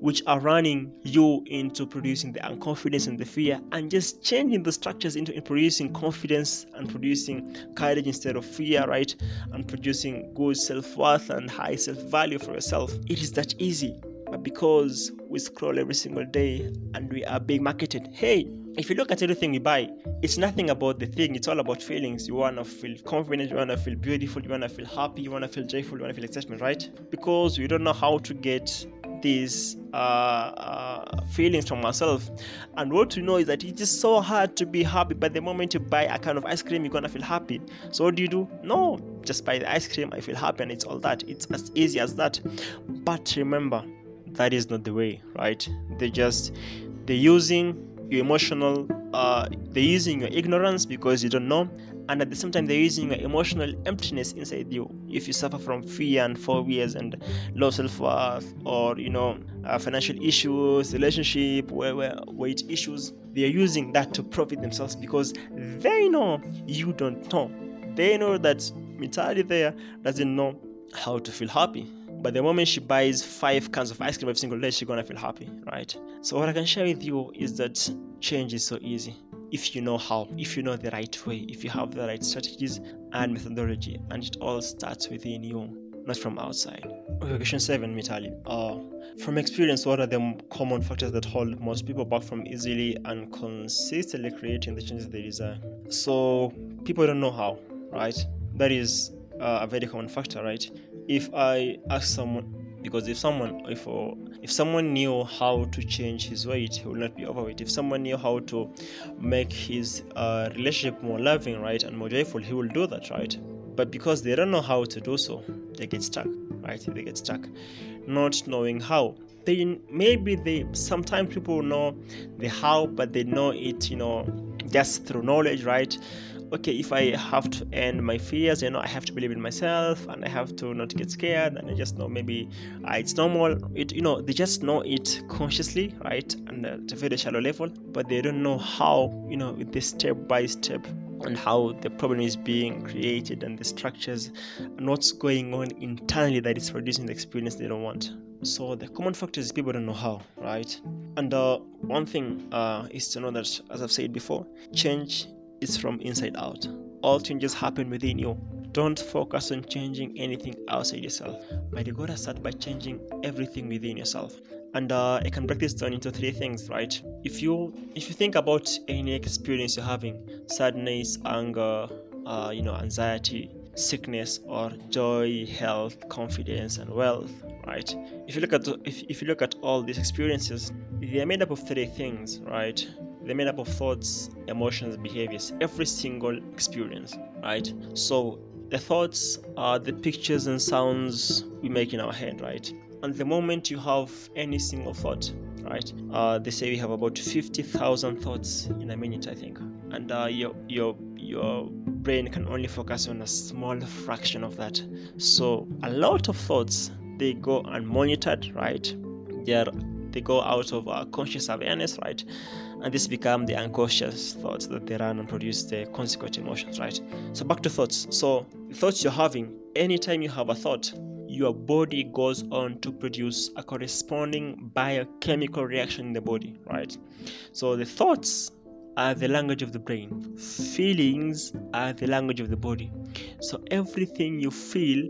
which are running you into producing the unconfidence and the fear and just changing the structures into producing confidence and producing courage instead of fear right? And producing good self-worth and high self-value for yourself. It is that easy but because we scroll every single day and we are being marketed hey if you look at everything you buy it's nothing about the thing. It's all about feelings. You want to feel confident you want to feel beautiful you want to feel happy you want to feel joyful you want to feel excitement right? Because we don't know how to get these uh, uh, feelings from ourselves. And what we know is that it is so hard to be happy. But the moment you buy a kind of ice cream you're gonna feel happy. So what do you do? No just buy the ice cream i feel happy and it's all that. It's as easy as that. But remember that is not the way right? They just they're using your emotional uh, they're using your ignorance because you don't know and at the same time they're using your emotional emptiness inside you. If you suffer from fear and phobias and low self-worth or you know uh, financial issues relationship weight issues they're using that to profit themselves because they know you don't know. They know that Meetali there doesn't know how to feel happy but the moment she buys five cans of ice cream every single day, she's gonna feel happy, right? So what I can share with you is that change is so easy if you know how, if you know the right way, if you have the right strategies and methodology, and it all starts within you, not from outside. Okay, question seven, Meetali. Uh, from experience, what are the common factors that hold most people back from easily and consistently creating the changes they desire? So people don't know how, right? That is uh, a very common factor, right? If I ask someone because if someone if if someone knew how to change his weight he will not be overweight. If someone knew how to make his uh, relationship more loving right and more joyful he will do that right? But because they don't know how to do so they get stuck right? They get stuck not knowing how. They maybe they sometimes people know the how but they know it you know just through knowledge right okay if i have to end my fears you know i have to believe in myself and i have to not get scared and i just know maybe uh, it's normal. It you know they just know it consciously right and at a very shallow level but they don't know how you know with this step by step and how the problem is being created and the structures and what's going on internally that is producing the experience they don't want. So the common factor is people don't know how right? And uh, one thing uh, is to know that as i've said before change is from inside out. All changes happen within you. Don't focus on changing anything outside yourself. But you gotta start by changing everything within yourself. And uh, I can break this down into three things, right? If you if you think about any experience you're having, sadness, anger, uh, you know, anxiety, sickness, or joy, health, confidence, and wealth, right? If you look at if, if you look at all these experiences, they are made up of three things, right? They're made up of thoughts, emotions, behaviors, every single experience, right? So the thoughts are the pictures and sounds we make in our head, right? And the moment you have any single thought, right? Uh, they say we have about 50,000 thoughts in a minute, I think, and uh, your your your brain can only focus on a small fraction of that. So a lot of thoughts they go unmonitored, right? They are they go out of our conscious awareness, right? And this become the unconscious thoughts that they run and produce the consequent emotions, right? So back to thoughts. So the thoughts you're having, anytime you have a thought, your body goes on to produce a corresponding biochemical reaction in the body, right? So the thoughts are the language of the brain, feelings are the language of the body. So everything you feel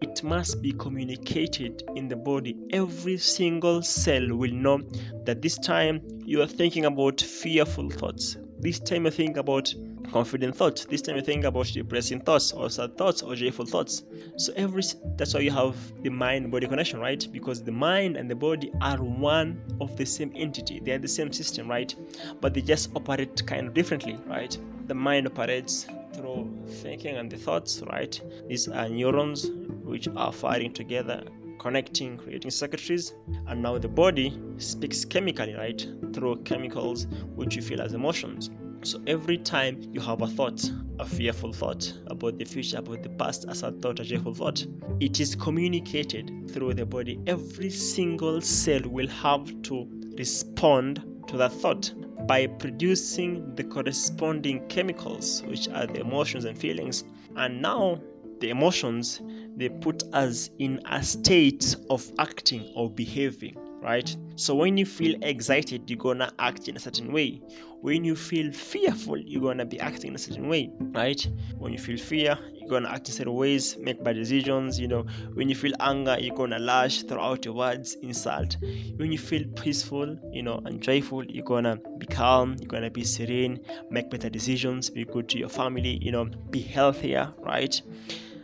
it must be communicated in the body. Every single cell will know that this time you are thinking about fearful thoughts. This time you think about confident thoughts. This time you think about depressing thoughts or sad thoughts or joyful thoughts. So every that's why you have the mind body connection, right? Because the mind and the body are one of the same entity. They are the same system, right? But they just operate kind of differently, right? The mind operates through thinking and the thoughts, right? These are neurons which are firing together connecting, creating circuitries, and now the body speaks chemically, right? Through chemicals which you feel as emotions. So every time you have a thought, a fearful thought about the future, about the past, as a thought, a joyful thought, it is communicated through the body. Every single cell will have to respond to that thought by producing the corresponding chemicals, which are the emotions and feelings. And now the emotions they put us in a state of acting or behaving right? So when you feel excited you're gonna act in a certain way. When you feel fearful you're gonna be acting in a certain way right? When you feel fear you're gonna act in certain ways make bad decisions you know. When you feel anger you're gonna lash throw out your words insult. When you feel peaceful you know and joyful you're gonna be calm you're gonna be serene make better decisions be good to your family you know be healthier right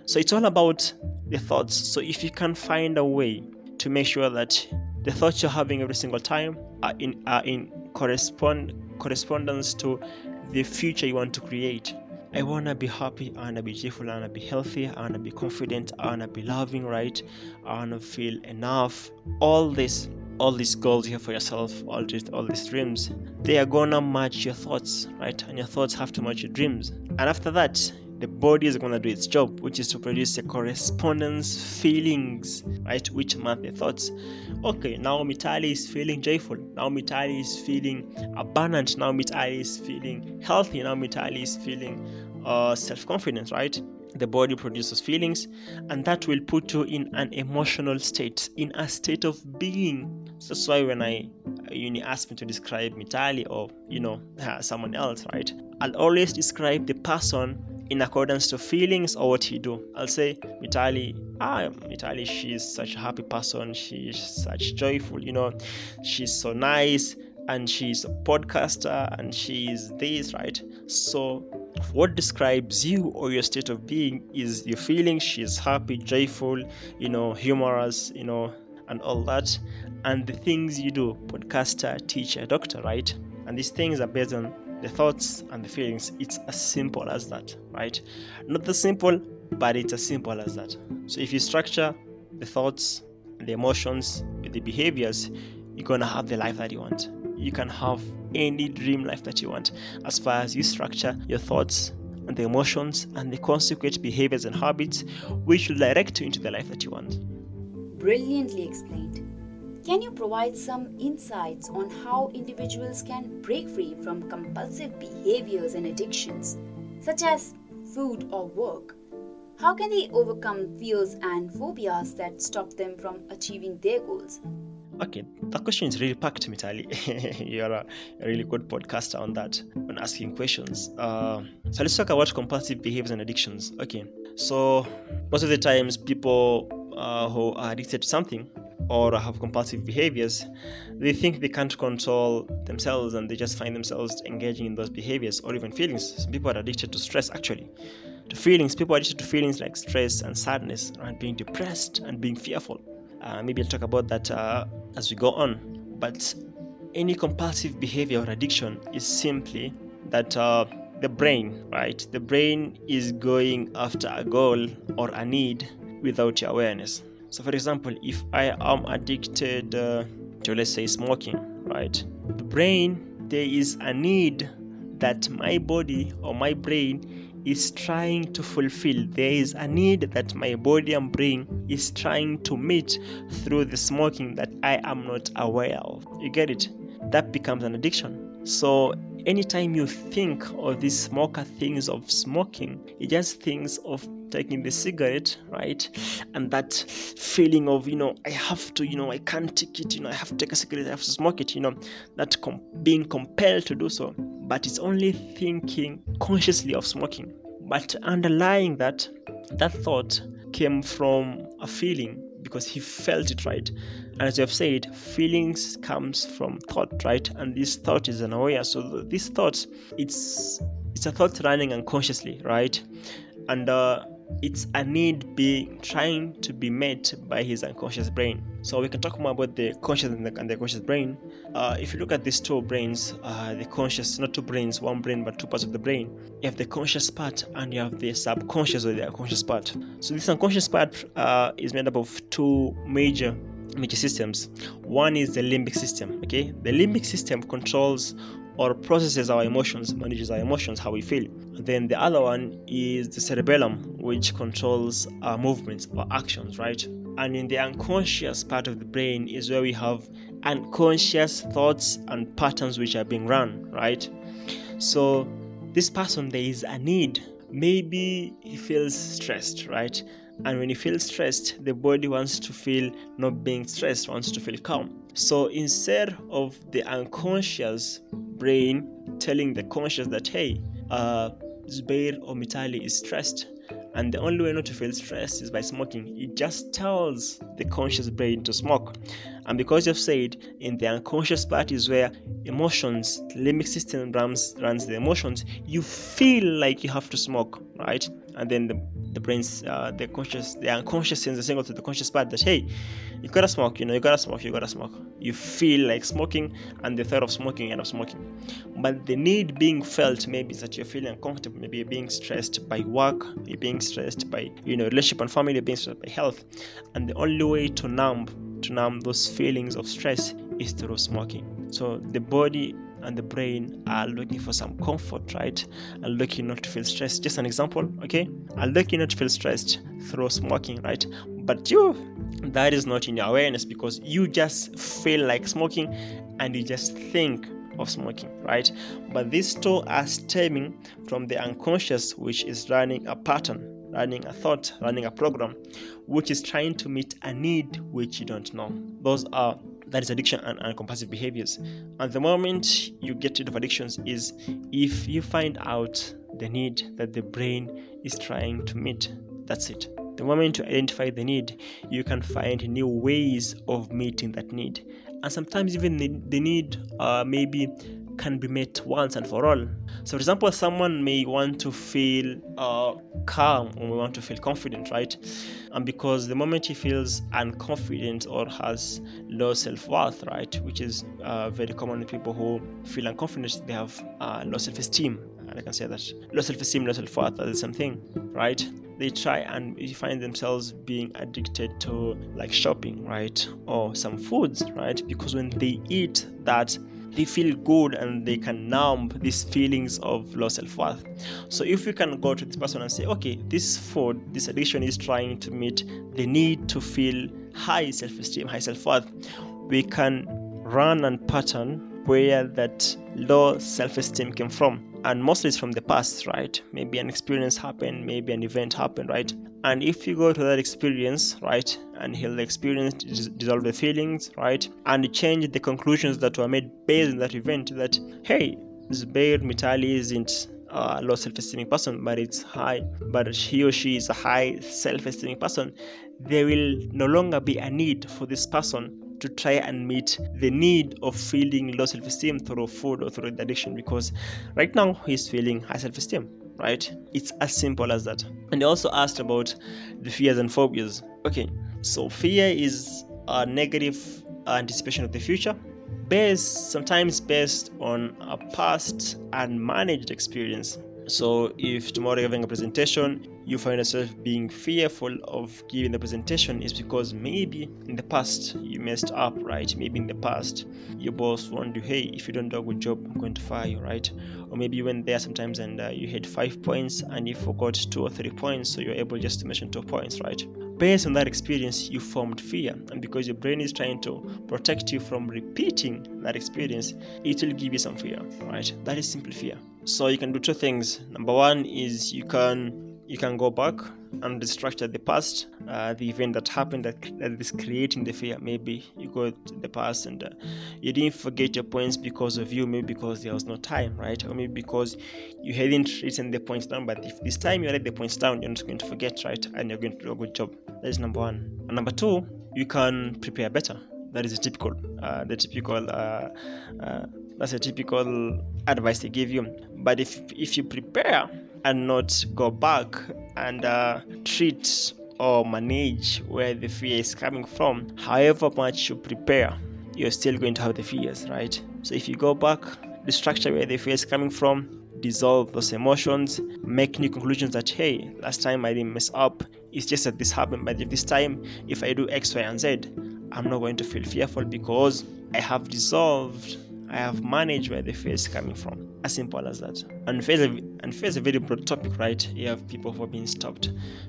so it's all about the thoughts so if you can find a way to make sure that the thoughts you're having every single time are in are in correspond correspondence to the future you want to create. I wanna be happy, I wanna be joyful, I wanna be healthy, I wanna be confident, I wanna be loving, right? I wanna feel enough. All this all these goals here for yourself, all these all these dreams, they are gonna match your thoughts, right? And your thoughts have to match your dreams. And after that, the body is going to do its job, which is to produce a correspondence feelings, right? Which match the thoughts. Okay, now Meetali is feeling joyful. Now Meetali is feeling abundant. Now Meetali is feeling healthy. Now Meetali is feeling uh, self confidence, right? The body produces feelings, and that will put you in an emotional state, in a state of being. So that's why when I you ask me to describe Meetali or you know someone else, right? I'll always describe the person in accordance to feelings or what you do. I'll say, Meetali, ah, Meetali, she's such a happy person. She's such joyful, you know, she's so nice and she's a podcaster and she's this, right? So, what describes you or your state of being is your feelings. She's happy, joyful, you know, humorous, you know, and all that. And the things you do, podcaster, teacher, doctor, right? And these things are based on the thoughts and the feelings. It's as simple as that, right? Not the simple, but it's as simple as that. So if you structure the thoughts, the emotions, the behaviors, you're gonna have the life that you want. You can have any dream life that you want as far as you structure your thoughts and the emotions and the consequent behaviors and habits which will direct you into the life that you want. Brilliantly explained. Can you provide some insights on how individuals can break free from compulsive behaviors and addictions, such as food or work? How can they overcome fears and phobias that stop them from achieving their goals? Okay, that question is really packed, Meetali. You're a, really good podcaster on that, on asking questions. Uh, so let's talk about compulsive behaviors and addictions. Okay, so most of the times people uh, who are addicted to something or have compulsive behaviors, they think they can't control themselves and they just find themselves engaging in those behaviors or even feelings. Some people are addicted to stress actually. To feelings, people are addicted to feelings like stress and sadness and being depressed and being fearful. Uh, maybe I'll talk about that uh, as we go on. But any compulsive behavior or addiction is simply that uh, the brain, right? The brain is going after a goal or a need without your awareness so, for example, if I am addicted uh, to, let's say, smoking, right? The brain, there is a need that my body or my brain is trying to fulfill. There is a need that my body and brain is trying to meet through the smoking that I am not aware of. You get it? That becomes an addiction. So anytime you think of these smoker things of smoking, it just thinks of taking the cigarette, right? And that feeling of, you know, I have to, you know, I can't take it, you know, I have to take a cigarette, I have to smoke it, you know, that com- being compelled to do so. But it's only thinking consciously of smoking. But underlying that, that thought came from a feeling because he felt it right? And as you have said feelings comes from thought right? And this thought is an unaware so this thought it's it's a thought running unconsciously right? And uh, it's a need being trying to be met by his unconscious brain. So we can talk more about the conscious and the, and the conscious brain. Uh, if you look at these two brains, uh, the conscious, not two brains, one brain, but two parts of the brain. You have the conscious part and you have the subconscious or the unconscious part. So this unconscious part uh, is made up of two major major systems. One is the limbic system. Okay, the limbic system controls or processes our emotions, manages our emotions, how we feel. Then the other one is the cerebellum, which controls our movements or actions, right? And in the unconscious part of the brain is where we have unconscious thoughts and patterns which are being run, right? So this person there is a need. Maybe he feels stressed, right? And when he feels stressed, the body wants to feel not being stressed, wants to feel calm. So instead of the unconscious brain telling the conscious that, hey, uh, Zubeir or Meetali is stressed, and the only way not to feel stressed is by smoking. It just tells the conscious brain to smoke. And because you've said in the unconscious part is where emotions, limbic system runs, runs the emotions, you feel like you have to smoke, right? And then the, the brain's, uh, the conscious, the unconscious sends a signal to the conscious part that, hey, you gotta smoke, you know, you gotta smoke, you gotta smoke. You feel like smoking, and the thought of smoking, and of smoking. But the need being felt maybe is that you're feeling uncomfortable, maybe you're being stressed by work, you're being stressed by, you know, relationship and family, you're being stressed by health. And the only way to numb to numb those feelings of stress is through smoking. So the body and the brain are looking for some comfort, right? And looking not to feel stressed. Just an example, okay? Are looking not to feel stressed through smoking, right? But you, that is not in your awareness because you just feel like smoking and you just think of smoking, right? But these two are stemming from the unconscious, which is running a pattern, running a thought, running a program, which is trying to meet a need which you don't know. Those are that is addiction and, and compulsive behaviors. And the moment you get rid of addictions is if you find out the need that the brain is trying to meet. That's it. The moment you identify the need, you can find new ways of meeting that need. And sometimes even the, the need uh, maybe can be met once and for all. So, for example, someone may want to feel uh, calm or may want to feel confident, right? And because the moment he feels unconfident or has low self worth, right, which is uh, very common in people who feel unconfident, they have uh, low self esteem. And I can say that low self esteem, low self worth are the same thing, right? They try and find themselves being addicted to like shopping, right, or some foods, right? Because when they eat that they feel good and they can numb these feelings of low self-worth. So if we can go to this person and say okay this food this addiction is trying to meet the need to feel high self-esteem high self-worth we can run and pattern where that low self-esteem came from and mostly it's from the past right? Maybe an experience happened maybe an event happened right? And if you go to that experience right and heal the experience dissolve the feelings right and change the conclusions that were made based on that event that hey Zubeir Meetali isn't a low self-esteem person but it's high but he or she is a high self-esteem person there will no longer be a need for this person to try and meet the need of feeling low self-esteem through food or through the addiction because right now he's feeling high self-esteem right? It's as simple as that. And they also asked about the fears and phobias. Okay so fear is a negative anticipation of the future based sometimes based on a past unmanaged experience So if tomorrow you're having a presentation, you find yourself being fearful of giving the presentation is because maybe in the past you messed up, right? Maybe in the past your boss warned you, hey, if you don't do a good job, I'm going to fire you, right? Or maybe you went there sometimes and uh, you had five points and you forgot two or three points, so you're able just to mention two points, right? Based on that experience, you formed fear, and because your brain is trying to protect you from repeating that experience, it will give you some fear, right? That is simple fear. So you can do two things. Number one is you can you can go back and restructure the past, uh, the event that happened that, that is creating the fear. Maybe you go to the past and uh, you didn't forget your points because of you, maybe because there was no time, right? Or maybe because you hadn't written the points down. But if this time you write the points down, you're not going to forget, right? And you're going to do a good job. That is number one. And number two, you can prepare better. That is a typical, uh, the typical uh, uh, that's a typical advice they give you. But if if you prepare and not go back and uh, treat or manage where the fear is coming from, however much you prepare, you're still going to have the fears, right? So if you go back, restructure where the fear is coming from, dissolve those emotions, make new conclusions that hey, last time I didn't mess up, it's just that this happened, but this time if I do X, Y, and Z, I'm not going to feel fearful because I have dissolved I have managed where the fear is coming from. As simple as that. And fear is a, and fear is a very broad topic, right? You have people who are being stopped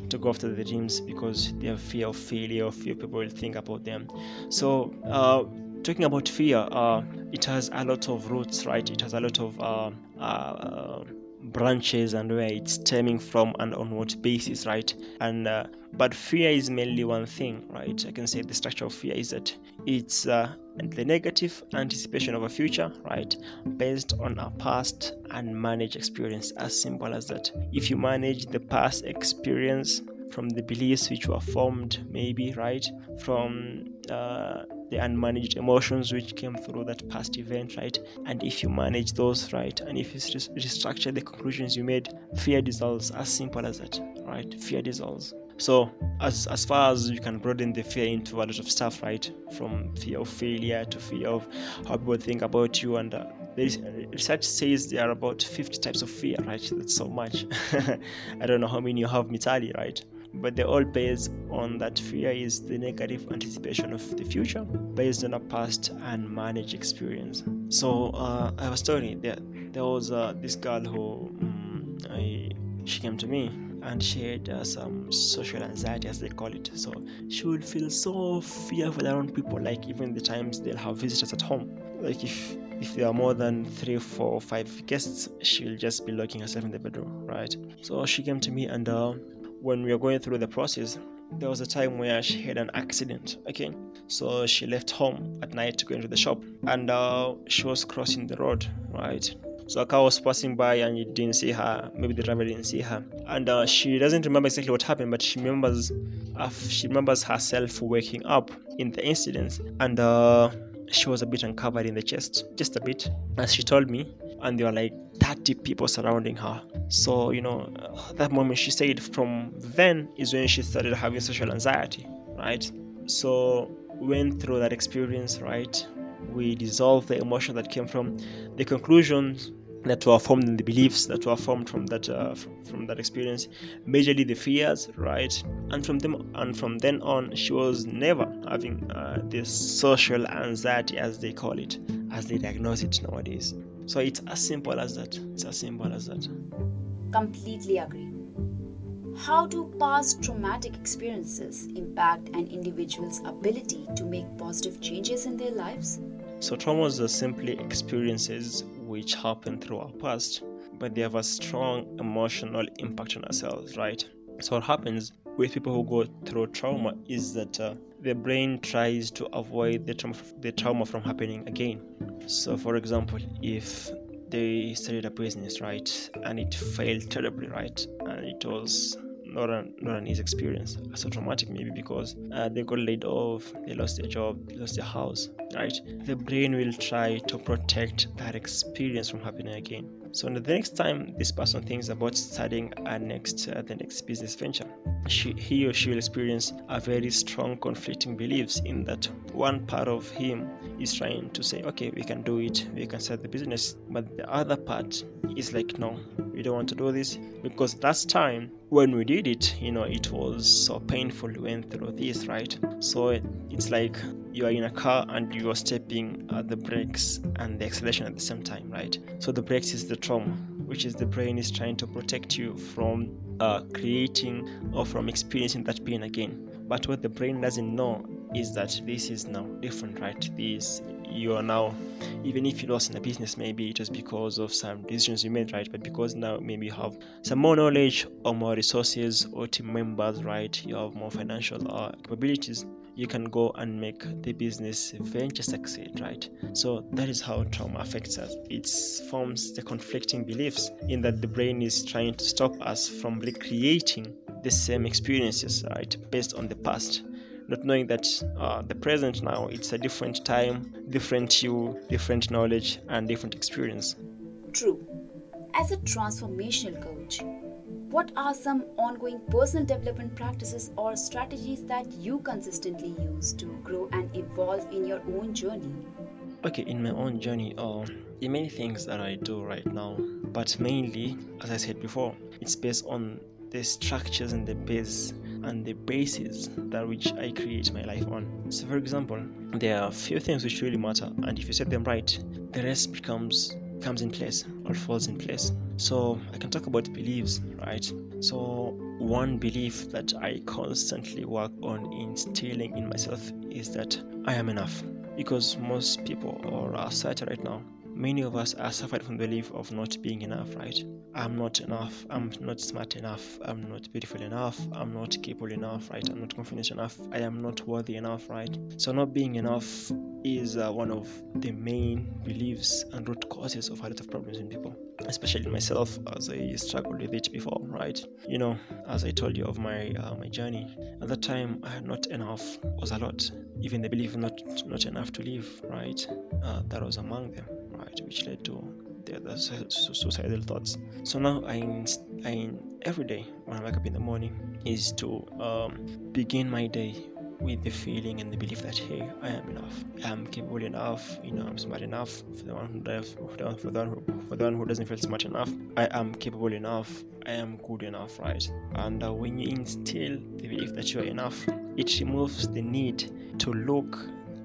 to go after their dreams because they have fear of failure, fear people will think about them. So, uh, talking about fear, uh, it has a lot of roots, right? It has a lot of uh, uh, branches and where it's stemming from and on what basis, right? And uh, but fear is mainly one thing, right? I can say the structure of fear is that it's uh, the negative anticipation of a future, right? Based on a past and managed experience, as simple as that. If you manage the past experience from the beliefs which were formed, maybe, right? From uh, the unmanaged emotions which came through that past event, right? And if you manage those, right? And if you restructure the conclusions you made, fear dissolves. As simple as that, right? Fear dissolves. So as as far as you can broaden the fear into a lot of stuff, right? From fear of failure to fear of how people think about you, and uh, research says there are about 50 types of fear, right? That's so much. I don't know how many you have, Meetali, right? But they're all based on that fear is the negative anticipation of the future based on a past and managed experience. So uh, I was telling there there was uh, this girl who um, I, she came to me and she had uh, some social anxiety as they call it. So she would feel so fearful around people like even the times they'll have visitors at home. Like if if there are more than three four five guests she'll just be locking herself in the bedroom right? So she came to me and uh, when we were going through the process there was a time where she had an accident okay so she left home at night to go into the shop and uh, she was crossing the road right so a car was passing by and you didn't see her. Maybe the driver didn't see her, and uh, she doesn't remember exactly what happened, but she remembers uh, she remembers herself waking up in the incident, and uh, she was a bit uncovered in the chest, just a bit, as she told me. And there were like 30 people surrounding her. So you know, uh, that moment she said from then is when she started having social anxiety, right? So went through that experience, right? we dissolved the emotion that came from the conclusions that were formed in the beliefs that were formed from that uh, from that experience majorly the fears right and from them and from then on she was never having uh, this social anxiety as they call it as they diagnose it nowadays so it's as simple as that. It's as simple as that. Completely agree. How do past traumatic experiences impact an individual's ability to make positive changes in their lives? So, traumas are simply experiences which happen through our past, but they have a strong emotional impact on ourselves, right? So, what happens with people who go through trauma is that uh, the brain tries to avoid the trauma, the trauma from happening again. So, for example, if they started a business, right, and it failed terribly, right, and it was not an, not an easy experience. So traumatic maybe because uh, they got laid off, they lost their job, they lost their house, right? The brain will try to protect that experience from happening again. So the next time this person thinks about starting a next uh, the next business venture, she, he or she will experience a very strong conflicting beliefs in that one part of him is trying to say okay we can do it we can start the business but the other part is like no we don't want to do this because last time when we did it you know it was so painful we went through this right? So it's like you are in a car and you are stepping at the brakes and the acceleration at the same time right? So the brakes is the trauma which is the brain is trying to protect you from uh, creating or from experiencing that pain again. But what the brain doesn't know is that this is now different right? This you are now even if you lost in a business maybe was because of some decisions you made right? But because now maybe you have some more knowledge or more resources or team members right? You have more financial uh, capabilities you can go and make the business venture succeed right? So that is how trauma affects us. It forms the conflicting beliefs in that the brain is trying to stop us from recreating the same experiences right? Based on the past not knowing that uh, the present now it's a different time different you different knowledge and different experience. True. As a transformational coach what are some ongoing personal development practices or strategies that you consistently use to grow and evolve in your own journey? Okay in my own journey uh, there are many things that i do right now but mainly as i said before it's based on the structures and the base and the basis that which I create my life on. So, for example, there are a few things which really matter, and if you set them right, the rest becomes comes in place or falls in place. So, I can talk about beliefs, right? So, one belief that I constantly work on instilling in myself is that I am enough because most people or our society right now many of us are suffering from the belief of not being enough, right? I'm not enough, I'm not smart enough, I'm not beautiful enough, I'm not capable enough, right? I'm not confident enough, I am not worthy enough, right? So, not being enough is uh, one of the main beliefs and root causes of a lot of problems in people, especially myself as I struggled with it before, right? You know, as I told you of my uh, my journey, at that time, I had not enough was a lot. Even the belief not not enough to live, right? Uh, that was among them which led to the other suicidal thoughts so now i i every day when i wake up in the morning is to um, begin my day with the feeling and the belief that hey i am enough i'm capable enough you know i'm smart enough for the one who does for the one, for the one, who, for the one who doesn't feel smart enough i am capable enough i am good enough right and uh, when you instill the belief that you are enough it removes the need to look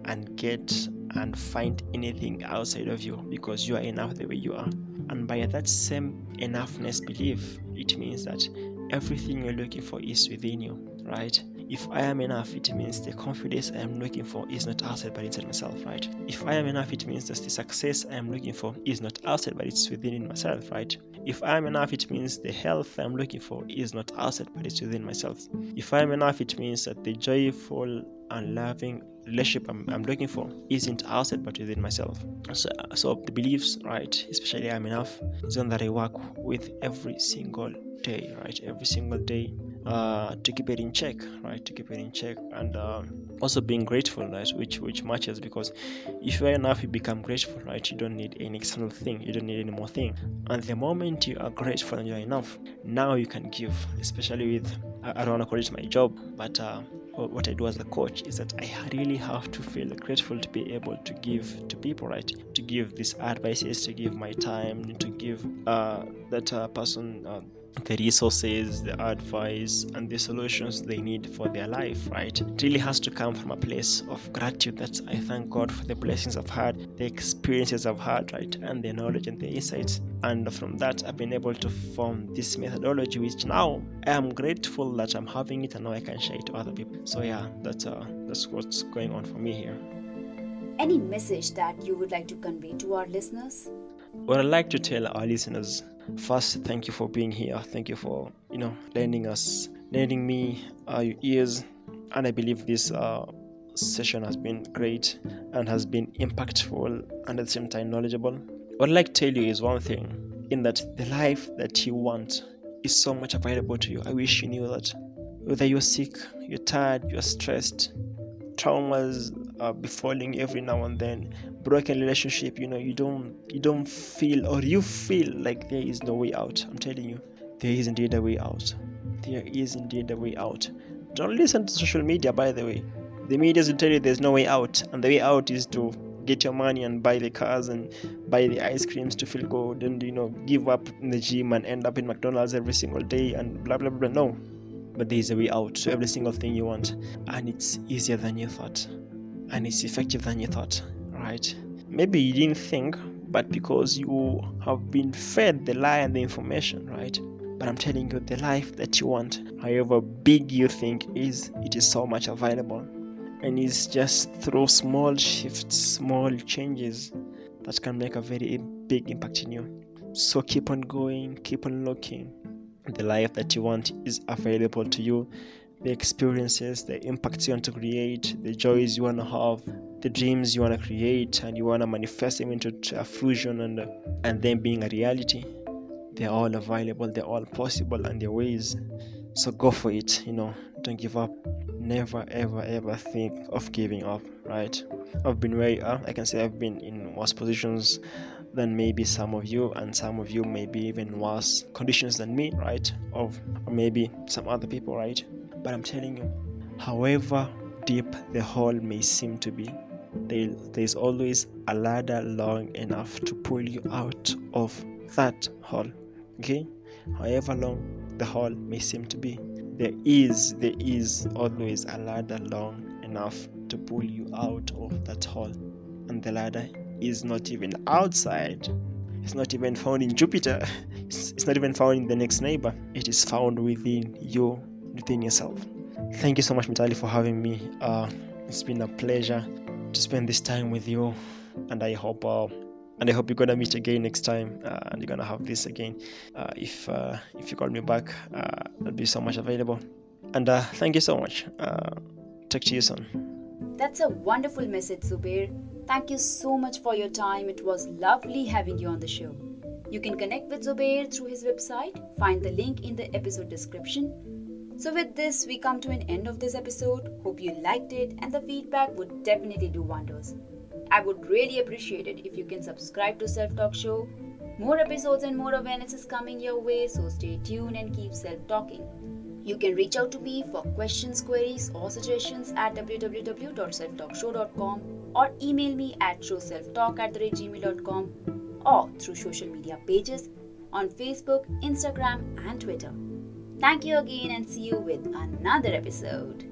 and get and find anything outside of you because you are enough the way you are. And by that same enoughness belief, it means that everything you're looking for is within you, right? If I am enough, it means the confidence I am looking for is not outside but inside myself, right? If I am enough, it means that the success I am looking for is not outside but it's within myself, right? If I am enough, it means the health I'm looking for is not outside but it's within myself. If I am enough, it means that the joyful and loving relationship I'm, I'm looking for isn't outside but within myself. So, so the beliefs, right, especially I'm enough, is one that I work with every single day, right? Every single day uh, to keep it in check, right? To keep it in check, and uh, also being grateful, right? Which which matches because if you are enough, you become grateful, right? You don't need any external thing, you don't need any more thing. And the moment you are grateful and you are enough, now you can give. Especially with I, I don't want to call it my job, but uh, what I do as a coach is that I really have to feel grateful to be able to give to people, right? To give these advices, to give my time, to give uh, that uh, person uh, the resources, the advice, and the solutions they need for their life, right? It really has to come from a place of gratitude that I thank God for the blessings I've had, the experiences I've had, right? And the knowledge and the insights. And from that, I've been able to form this methodology, which now I am grateful that I'm having it and now I can share it to other people. So, yeah, that's, uh, that's what's going on for me here. Any message that you would like to convey to our listeners? What I'd like to tell our listeners first thank you for being here. Thank you for you know lending us lending me uh, your ears. And i believe this uh, session has been great and has been impactful and at the same time knowledgeable. What i'd like to tell you is one thing in that the life that you want is so much available to you. I wish you knew that. Whether you're sick you're tired you're stressed traumas are befalling every now and then broken relationship you know you don't you don't feel or you feel like there is no way out i'm telling you there is indeed a way out there is indeed a way out. Don't listen to social media, by the way. The media will tell you there's no way out, and the way out is to get your money and buy the cars and buy the ice creams to feel good and you know give up in the gym and end up in McDonald's every single day and blah blah blah. No, but there is a way out to every single thing you want, and it's easier than you thought, and it's effective than you thought. Right? Maybe you didn't think, but because you have been fed the lie and the information, right? But I'm telling you, the life that you want, however big you think is, it is so much available and it's just through small shifts, small changes that can make a very big impact in you. So keep on going, keep on looking. The life that you want is available to you. The experiences, the impacts you want to create, the joys you want to have, the dreams you want to create, and you want to manifest them into a fusion and and then being a reality. They're all available. They're all possible, and they're ways. So go for it. You know, don't give up never ever ever think of giving up right i've been where uh, i can say i've been in worse positions than maybe some of you and some of you maybe even worse conditions than me right? Of or maybe some other people right? But i'm telling you however deep the hole may seem to be there, there's always a ladder long enough to pull you out of that hole okay? However long the hole may seem to be there is there is always a ladder long enough to pull you out of that hole and the ladder is not even outside it's not even found in jupiter it's, not even found in the next neighbor it is found within you within yourself thank you so much Meetali for having me uh, it's been a pleasure to spend this time with you and i hope uh, and I hope you're gonna meet again next time, uh, and you're gonna have this again. Uh, if uh, if you call me back, uh, there'll be so much available. And uh, thank you so much. Uh, talk to you soon. That's a wonderful message, Zubeir. Thank you so much for your time. It was lovely having you on the show. You can connect with Zubeir through his website. Find the link in the episode description. So, with this, we come to an end of this episode. Hope you liked it, and the feedback would definitely do wonders. I would really appreciate it if you can subscribe to Self Talk Show. More episodes and more awareness is coming your way, so stay tuned and keep self talking. You can reach out to me for questions, queries, or suggestions at www.selftalkshow.com or email me at showselftalk at gmail.com or through social media pages on Facebook, Instagram, and Twitter. Thank you again and see you with another episode.